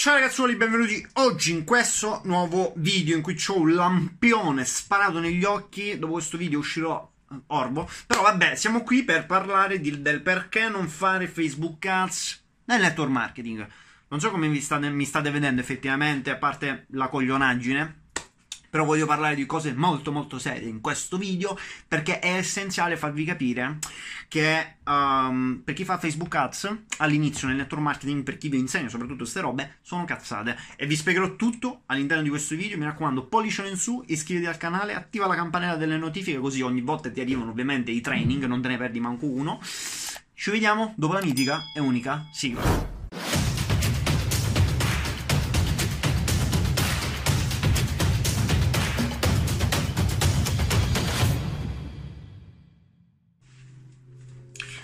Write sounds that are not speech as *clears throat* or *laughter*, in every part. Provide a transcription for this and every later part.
Ciao ragazzuoli, benvenuti oggi in questo nuovo video in cui ho un lampione sparato negli occhi. Dopo questo video uscirò orbo. Però vabbè, siamo qui per parlare di, del perché non fare Facebook Ads nel network marketing. Non so come mi state, mi state vedendo effettivamente, a parte la coglionaggine. Però voglio parlare di cose molto molto serie in questo video perché è essenziale farvi capire che um, per chi fa Facebook Ads all'inizio nel network marketing, per chi vi insegna soprattutto queste robe, sono cazzate. E vi spiegherò tutto all'interno di questo video. Mi raccomando, pollice in su, iscriviti al canale, attiva la campanella delle notifiche così ogni volta ti arrivano ovviamente i training, non te ne perdi manco uno. Ci vediamo dopo la mitica e unica sigla.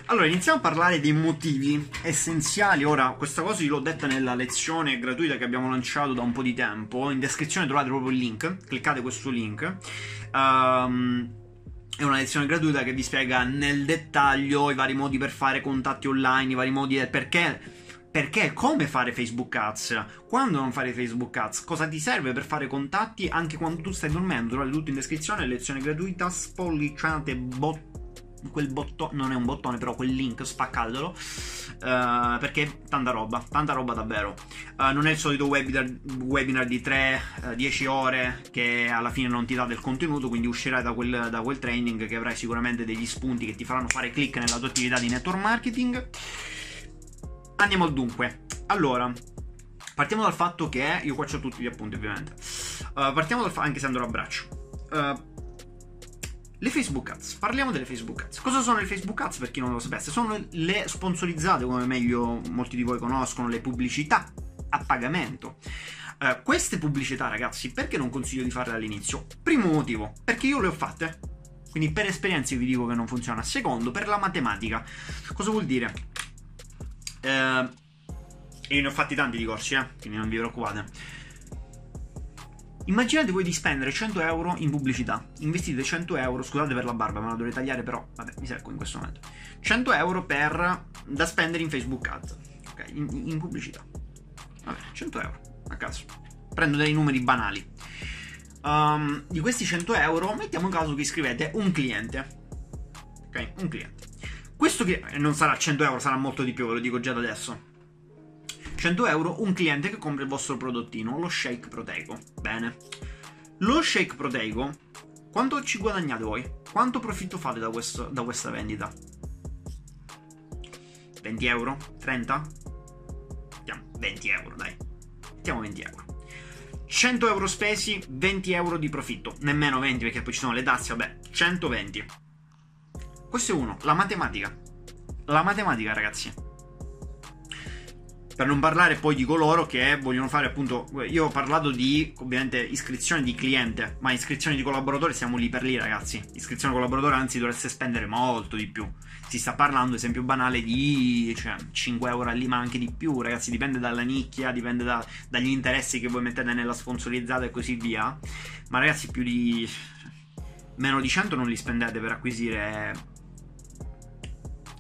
Allora, iniziamo a parlare dei motivi essenziali. Ora, questa cosa io l'ho detta nella lezione gratuita che abbiamo lanciato da un po' di tempo. In descrizione trovate proprio il link. Cliccate questo link. Um, è una lezione gratuita che vi spiega nel dettaglio i vari modi per fare contatti online, i vari modi perché perché come fare Facebook Ads, quando non fare Facebook Ads, cosa ti serve per fare contatti anche quando tu stai dormendo. Trovate tutto in descrizione, lezione gratuita, spolliciate bottone quel bottone, non è un bottone, però quel link, spaccatelo. Uh, perché tanta roba, tanta roba davvero. Uh, non è il solito webinar, webinar di 3-10 uh, ore che alla fine non ti dà del contenuto, quindi uscirai da quel, da quel training che avrai sicuramente degli spunti che ti faranno fare click nella tua attività di network marketing. Andiamo al dunque. Allora, partiamo dal fatto che io qua ho tutti gli appunti ovviamente. partiamo dal fatto, anche se andrò a braccio. Le Facebook Ads, parliamo delle Facebook Ads. Cosa sono le Facebook Ads per chi non lo sapesse? Sono le sponsorizzate, come meglio molti di voi conoscono, le pubblicità a pagamento. Uh, queste pubblicità, ragazzi, perché non consiglio di farle all'inizio? Primo motivo, perché io le ho fatte. Quindi per esperienza vi dico che non funziona. Secondo, per la matematica. Cosa vuol dire? Uh, io ne ho fatti tanti di corsi, eh? quindi non vi preoccupate Immaginate voi di spendere 100 euro in pubblicità. Investite 100 euro, scusate per la barba, ma la dovrei tagliare, però vabbè, mi secco in questo momento. 100 euro per, da spendere in Facebook Ads, ok? In, in pubblicità. Vabbè, 100 euro, a caso. Prendo dei numeri banali. Um, di questi 100 euro, mettiamo in caso che iscrivete un cliente. Ok, un cliente. Questo che non sarà 100 euro, sarà molto di più, ve lo dico già da adesso. 100 euro un cliente che compra il vostro prodottino, lo shake proteico. Bene. Lo shake proteico, quanto ci guadagnate voi? Quanto profitto fate da, questo, da questa vendita? 20 euro? 30? Mettiamo 20 euro, dai. Mettiamo 20 euro. 100 euro spesi, 20 euro di profitto. Nemmeno 20 perché poi ci sono le tasse, vabbè. 120. Questo è uno, la matematica. La matematica, ragazzi. Per non parlare poi di coloro che vogliono fare appunto. Io ho parlato di ovviamente iscrizione di cliente, ma iscrizione di collaboratore siamo lì per lì, ragazzi. Iscrizione collaboratore, anzi, dovreste spendere molto di più. Si sta parlando, esempio banale, di cioè, 5 euro lì, ma anche di più, ragazzi. Dipende dalla nicchia, dipende da, dagli interessi che voi mettete nella sponsorizzata e così via. Ma ragazzi, più di. meno di 100 non li spendete per acquisire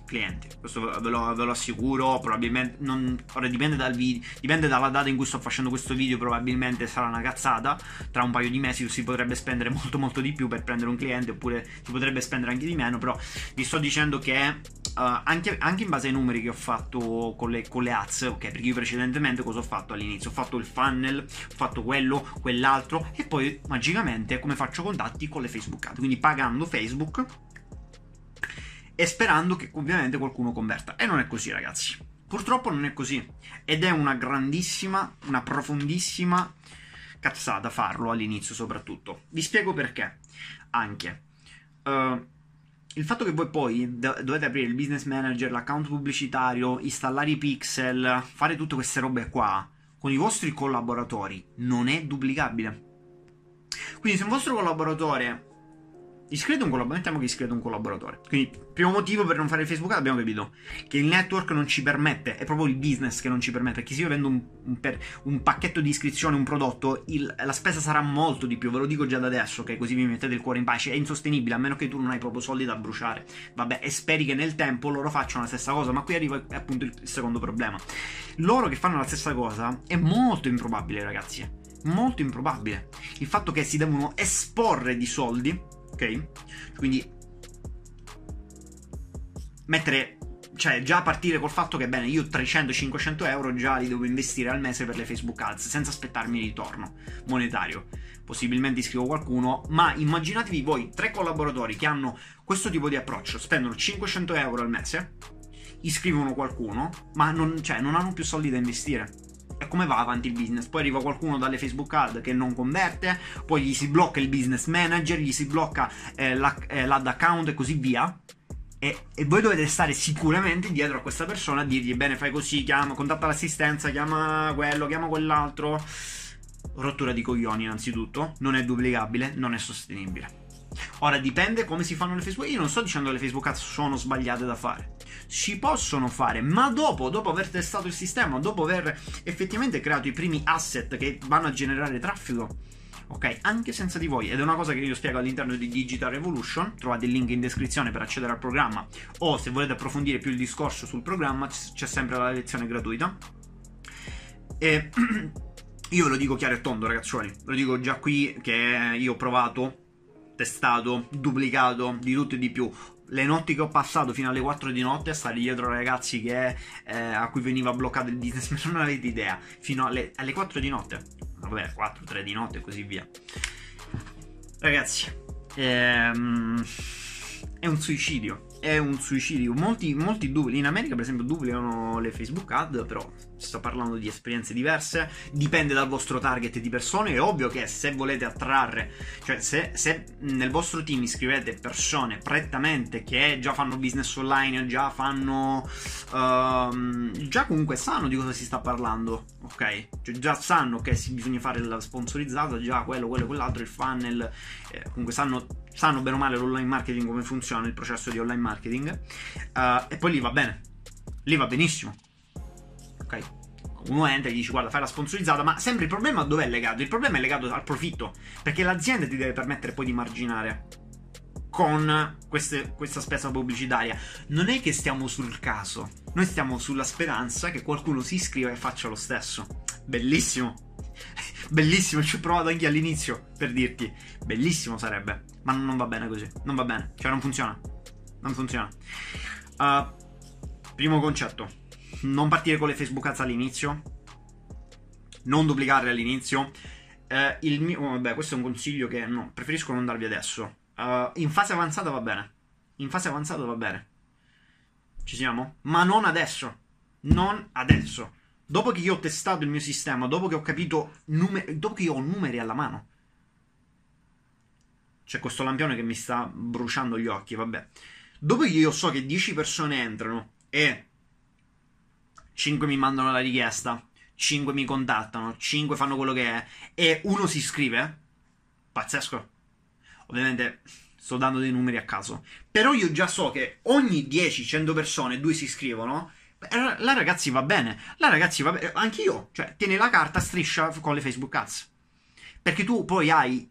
clienti. Questo ve lo, ve lo assicuro. Probabilmente non, ora dipende dal video, dipende dalla data in cui sto facendo questo video. Probabilmente sarà una cazzata. Tra un paio di mesi si potrebbe spendere *laughs* molto, molto di più per prendere un cliente, oppure si potrebbe spendere anche di meno. Però vi sto dicendo che. Uh, anche, anche, in base ai numeri che ho fatto con le, con le ads, ok? Perché io precedentemente cosa ho fatto all'inizio? Ho fatto il funnel, ho fatto quello, quell'altro, e poi magicamente come faccio contatti con le Facebook ad. Quindi pagando Facebook e sperando che ovviamente qualcuno converta. E non è così, ragazzi. Purtroppo non è così. Ed è una grandissima, una profondissima cazzata farlo all'inizio, soprattutto. Vi spiego perché. Anche. Uh, il fatto che voi poi do- dovete aprire il business manager, l'account pubblicitario, installare i pixel, fare tutte queste robe qua con i vostri collaboratori non è duplicabile. Quindi se un vostro collaboratore Iscrivete un collaboratore, mettiamo che iscrivete un collaboratore. Quindi, primo motivo per non fare Facebook abbiamo capito che il network non ci permette, è proprio il business che non ci permette. Perché se io vendo un, un, per, un pacchetto di iscrizione, un prodotto, il, la spesa sarà molto di più, ve lo dico già da adesso, ok? Così vi mettete il cuore in pace. È insostenibile, a meno che tu non hai proprio soldi da bruciare. Vabbè, e speri che nel tempo loro facciano la stessa cosa, ma qui arriva appunto il secondo problema. Loro che fanno la stessa cosa è molto improbabile, ragazzi. Molto improbabile. Il fatto che si devono esporre di soldi ok? Quindi mettere, cioè già partire col fatto che bene, io 300-500 euro già li devo investire al mese per le Facebook Ads senza aspettarmi ritorno monetario. Possibilmente iscrivo qualcuno, ma immaginatevi voi tre collaboratori che hanno questo tipo di approccio, spendono 500 euro al mese, iscrivono qualcuno, ma non, cioè, non hanno più soldi da investire come va avanti il business. Poi arriva qualcuno dalle Facebook ad che non converte, poi gli si blocca il business manager, gli si blocca eh, la, eh, l'ad account e così via. E, e, voi dovete stare sicuramente dietro a questa persona a dirgli: Bene, fai così, chiama, contatta l'assistenza, chiama quello, chiama quell'altro. Rottura di coglioni, innanzitutto. Non è duplicabile, non è sostenibile. Ora dipende come si fanno le Facebook. Io non sto dicendo che le Facebook Ads sono sbagliate da fare. Si possono fare, ma dopo, dopo aver testato il sistema, dopo aver effettivamente creato i primi asset che vanno a generare traffico. Ok, anche senza di voi, ed è una cosa che io spiego all'interno di Digital Revolution. Trovate il link in descrizione per accedere al programma. O se volete approfondire più il discorso sul programma, c'è sempre la lezione gratuita. E *clears throat* io ve lo dico chiaro e tondo, ragazzuoli. Lo dico già qui che io ho provato testato, duplicato, di tutto e di più. Le notti che ho passato fino alle 4 di notte a stare dietro ragazzi che, eh, a cui veniva bloccato il business, *laughs* non avete idea. Fino alle, alle 4 di notte. Vabbè, 4, 3 di notte e così via. Ragazzi, ehm, è un suicidio è un suicidio. Molti, molti dupli, in America per esempio duplicano le Facebook ad, però sto parlando di esperienze diverse, dipende dal vostro target di persone, è ovvio che se volete attrarre, cioè se, se nel vostro team iscrivete persone prettamente che già fanno business online, già fanno, uh, già comunque sanno di cosa si sta parlando, ok? Cioè già sanno che bisogna fare la sponsorizzata, già quello, quello, quell'altro, il funnel, eh, comunque sanno sanno bene o male l'online marketing come funziona il processo di online marketing uh, e poi lì va bene. Lì va benissimo. Ok? Uno entra e gli dice guarda fai la sponsorizzata ma sempre il problema dove è legato? il problema è legato al profitto perché l'azienda ti deve permettere poi di marginare con queste, questa spesa pubblicitaria. Non è che stiamo sul caso. Noi stiamo sulla speranza che qualcuno si iscriva e faccia lo stesso. Bellissimo *laughs* bellissimo ci ho provato anche all'inizio per dirti bellissimo sarebbe ma non va bene così. Non va bene. Cioè, non funziona. Non funziona. Uh, primo concetto. Non partire con le Facebook ads all'inizio. Non duplicarle all'inizio. Uh, il mio... Vabbè, questo è un consiglio che no, preferisco non darvi adesso. Uh, in fase avanzata va bene. In fase avanzata va bene. Ci siamo? Ma non adesso. Non adesso. Dopo che io ho testato il mio sistema, dopo che ho capito numeri, dopo che io ho numeri alla mano, c'è questo lampione che mi sta bruciando gli occhi, vabbè. Dopo che io so che 10 persone entrano e 5 mi mandano la richiesta, 5 mi contattano, 5 fanno quello che è e uno si iscrive, pazzesco. Ovviamente sto dando dei numeri a caso. Però io già so che ogni 10-100 persone, 2 si iscrivono. La ragazzi va bene. La ragazzi va bene. Anch'io. Cioè, tieni la carta striscia con le Facebook Ads. Perché tu poi hai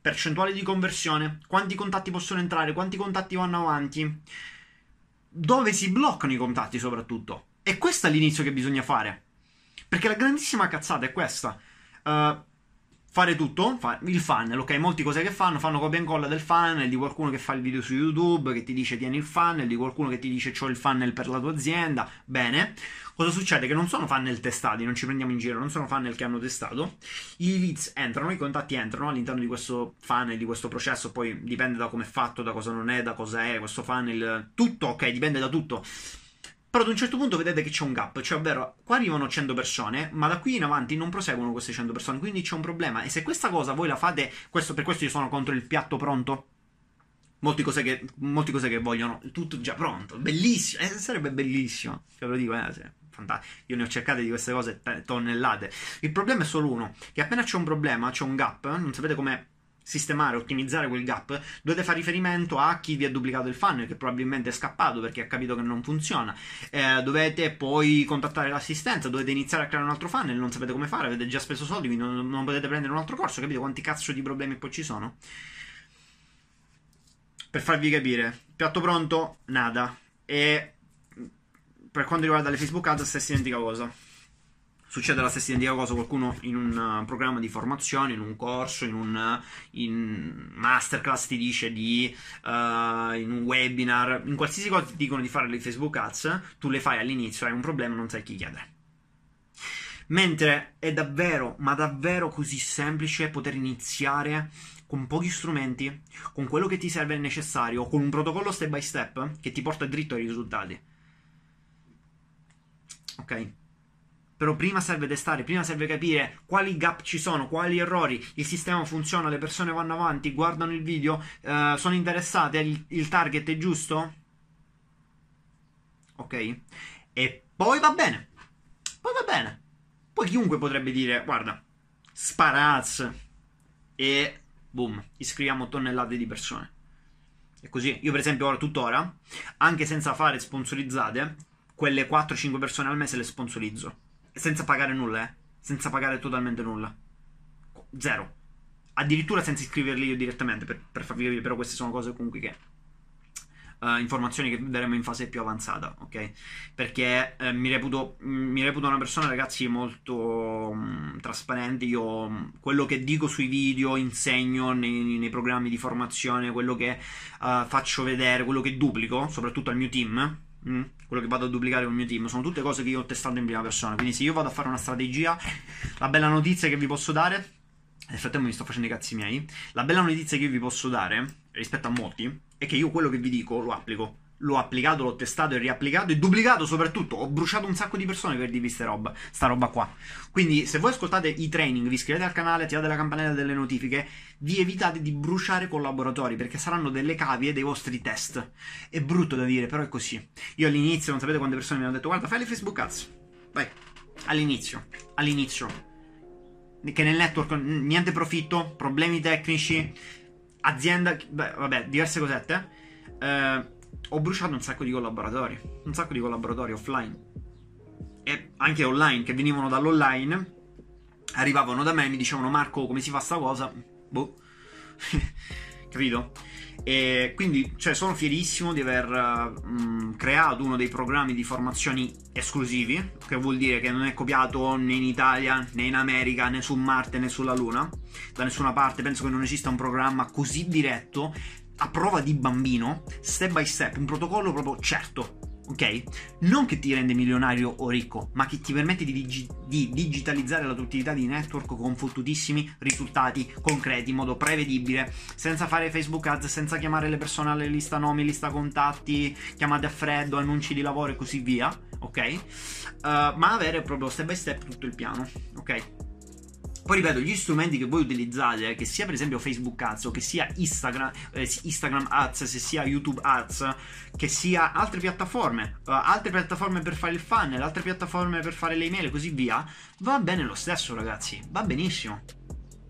percentuale di conversione, quanti contatti possono entrare, quanti contatti vanno avanti, dove si bloccano i contatti soprattutto. E questo è l'inizio che bisogna fare. Perché la grandissima cazzata è questa. Uh, fare tutto, fa il funnel, ok? Molti cose che fanno, fanno copia e incolla del funnel, di qualcuno che fa il video su YouTube, che ti dice tieni il funnel, di qualcuno che ti dice c'ho il funnel per la tua azienda, bene. Cosa succede? Che non sono funnel testati, non ci prendiamo in giro, non sono funnel che hanno testato, i leads entrano, i contatti entrano all'interno di questo funnel, di questo processo, poi dipende da come è fatto, da cosa non è, da cosa è questo funnel, tutto, ok, dipende da tutto però ad un certo punto vedete che c'è un gap, cioè ovvero qua arrivano 100 persone, ma da qui in avanti non proseguono queste 100 persone, quindi c'è un problema. E se questa cosa voi la fate, questo, per questo io sono contro il piatto pronto. Molte cose che, molte cose che vogliono tutto già pronto, bellissimo, eh, sarebbe bellissimo, ve lo dico, eh, sì, fantastico. Io ne ho cercate di queste cose tonnellate. Il problema è solo uno, che appena c'è un problema, c'è un gap, non sapete come sistemare, ottimizzare quel gap, dovete fare riferimento a chi vi ha duplicato il funnel, che probabilmente è scappato perché ha capito che non funziona. Eh, dovete poi contattare l'assistenza, dovete iniziare a creare un altro funnel, non sapete come fare, avete già speso soldi, quindi non, non potete prendere un altro corso, capite quanti cazzo di problemi poi ci sono? Per farvi capire, piatto pronto, nada. E per quanto riguarda le Facebook Ads, stessa identica cosa succede la stessa identica cosa qualcuno in un uh, programma di formazione, in un corso, in un uh, in masterclass ti dice di uh, in un webinar, in qualsiasi cosa ti dicono di fare le Facebook Ads, tu le fai all'inizio, hai un problema, non sai chi chiedere. Mentre è davvero, ma davvero così semplice poter iniziare con pochi strumenti, con quello che ti serve necessario, con un protocollo step by step che ti porta dritto ai risultati. Ok? Però prima serve testare, prima serve capire quali gap ci sono, quali errori, il sistema funziona, le persone vanno avanti, guardano il video, eh, sono interessate, il, il target è giusto? Ok? E poi va bene. Poi va bene. Poi chiunque potrebbe dire, guarda, sparaz e boom, iscriviamo tonnellate di persone. E così, io per esempio ora, tuttora, anche senza fare sponsorizzate, quelle 4-5 persone al mese le sponsorizzo senza pagare nulla, eh. Senza pagare totalmente nulla. Zero. Addirittura senza iscriverli io direttamente, per, per farvi capire, però queste sono cose comunque che... Uh, informazioni che vedremo in fase più avanzata, ok? Perché uh, mi, reputo, mi, reputo, una persona, ragazzi, molto um, trasparente. Io um, quello che dico sui video, insegno nei, nei programmi di formazione, quello che uh, faccio vedere, quello che duplico, soprattutto al mio team, Mm, quello che vado a duplicare con il mio team, sono tutte cose che io ho testato in prima persona. Quindi, se io vado a fare una strategia, la bella notizia che vi posso dare. Nel frattempo mi sto facendo i cazzi miei. La bella notizia che io vi posso dare rispetto a molti è che io quello che vi dico lo applico l'ho applicato, l'ho testato e riapplicato e duplicato soprattutto. Ho bruciato un sacco di persone per dirvi roba, sta roba qua. Quindi se voi ascoltate i training, vi iscrivete al canale, attivate la campanella delle notifiche, vi evitate di bruciare collaboratori perché saranno delle cavie dei vostri test. È brutto da dire, però è così. Io all'inizio, non sapete quante persone mi hanno detto guarda fai le Facebook ads. Vai. All'inizio. All'inizio. Che nel network niente profitto, problemi tecnici, azienda, beh, vabbè, diverse cosette. Eh, ho bruciato un sacco di collaboratori, un sacco di collaboratori offline e anche online che venivano dall'online, arrivavano da me e mi dicevano Marco come si fa sta cosa? Boh, *laughs* capito? E quindi cioè, sono fierissimo di aver uh, creato uno dei programmi di formazioni esclusivi, che vuol dire che non è copiato né in Italia, né in America, né su Marte, né sulla Luna, da nessuna parte. Penso che non esista un programma così diretto a prova di bambino, step by step, un protocollo proprio certo, ok? Non che ti rende milionario o ricco, ma che ti permette di, digi- di digitalizzare la tua attività di network con fottutissimi risultati concreti, in modo prevedibile, senza fare Facebook ads, senza chiamare le persone alle lista nomi, lista contatti, chiamate a freddo, annunci di lavoro e così via, ok? Uh, ma avere proprio step by step tutto il piano, ok? Poi ripeto, gli strumenti che voi utilizzate, che sia per esempio Facebook Ads o che sia Instagram, eh, Instagram Ads, se sia YouTube Ads, che sia altre piattaforme, uh, altre piattaforme per fare il funnel, altre piattaforme per fare le email e così via, va bene lo stesso ragazzi, va benissimo.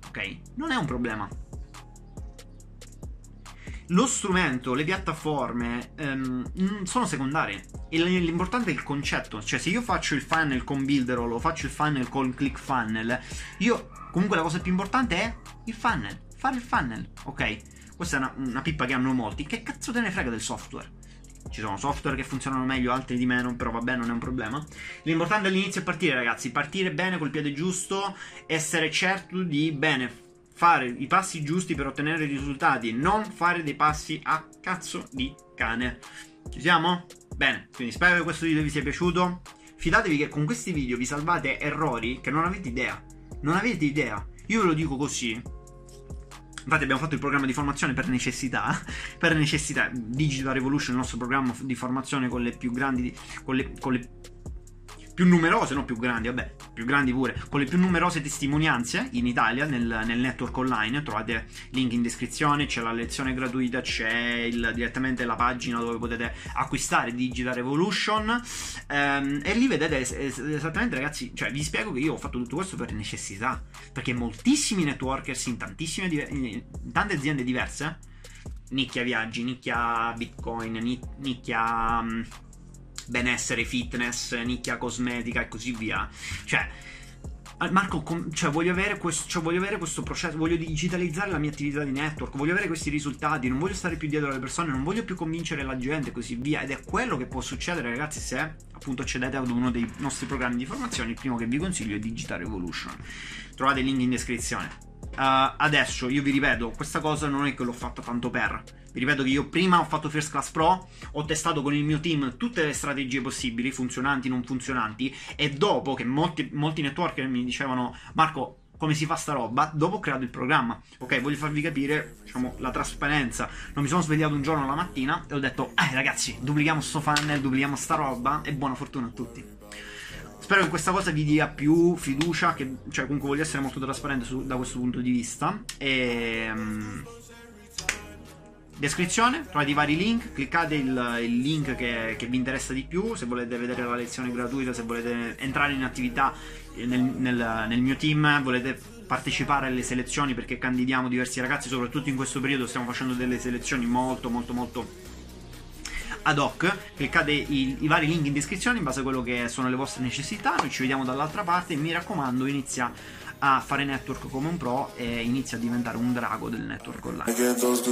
Ok? Non è un problema. Lo strumento, le piattaforme um, sono secondarie. L'importante è il concetto. Cioè, se io faccio il funnel con Builderall o faccio il funnel con ClickFunnel, io comunque la cosa più importante è il funnel. Fare il funnel, ok? Questa è una, una pippa che hanno molti. Che cazzo te ne frega del software? Ci sono software che funzionano meglio, altri di meno, però vabbè, non è un problema. L'importante all'inizio è partire, ragazzi. Partire bene col piede giusto, essere certo di bene fare i passi giusti per ottenere i risultati, non fare dei passi a cazzo di cane. Ci siamo? Bene, quindi spero che questo video vi sia piaciuto. Fidatevi che con questi video vi salvate errori che non avete idea. Non avete idea. Io ve lo dico così. Infatti abbiamo fatto il programma di formazione per necessità. *laughs* Per necessità. Digital Revolution, il nostro programma di formazione con le più grandi... Con le, con le più numerose, non più grandi, vabbè, più grandi pure, con le più numerose testimonianze in Italia nel, nel network online. Trovate link in descrizione, c'è la lezione gratuita, c'è il, direttamente la pagina dove potete acquistare Digital Revolution. Ehm, e lì vedete es- esattamente, ragazzi, cioè vi spiego che io ho fatto tutto questo per necessità, perché moltissimi networkers in tantissime in tante aziende diverse nicchia viaggi, nicchia bitcoin, nicchia mm, benessere, fitness, nicchia cosmetica e così via. Cioè, Marco, com- cioè voglio, avere questo, cioè voglio avere questo processo, voglio digitalizzare la mia attività di network, voglio avere questi risultati, non voglio stare più dietro alle persone, non voglio più convincere la gente e così via. Ed è quello che può succedere, ragazzi, se appunto accedete ad uno dei nostri programmi di formazione. Il primo che vi consiglio è Digital Revolution. Trovate il link in descrizione. Uh, adesso io vi ripeto, questa cosa non è che l'ho fatta tanto per. Vi ripeto che io prima ho fatto First Class Pro, ho testato con il mio team tutte le strategie possibili, funzionanti, non funzionanti, e dopo che molti, molti networker mi dicevano Marco, come si fa sta roba, dopo ho creato il programma. Ok, voglio farvi capire, diciamo, la trasparenza. Non mi sono svegliato un giorno la mattina e ho detto, eh ragazzi, duplichiamo sto funnel, duplichiamo sta roba e buona fortuna a tutti. Spero che questa cosa vi dia più fiducia, che, cioè comunque voglio essere molto trasparente su, da questo punto di vista. E... Um, descrizione, trovate i vari link, cliccate il, il link che, che, vi interessa di più, se volete vedere la lezione gratuita, se volete entrare in attività nel, nel, nel mio team, volete partecipare alle selezioni perché candidiamo diversi ragazzi, soprattutto in questo periodo stiamo facendo delle selezioni molto molto molto ad hoc, cliccate i, i, vari link in descrizione in base a quello che sono le vostre necessità, noi ci vediamo dall'altra parte. E mi raccomando inizia a fare network come un pro e inizia a diventare un drago del network online. I get those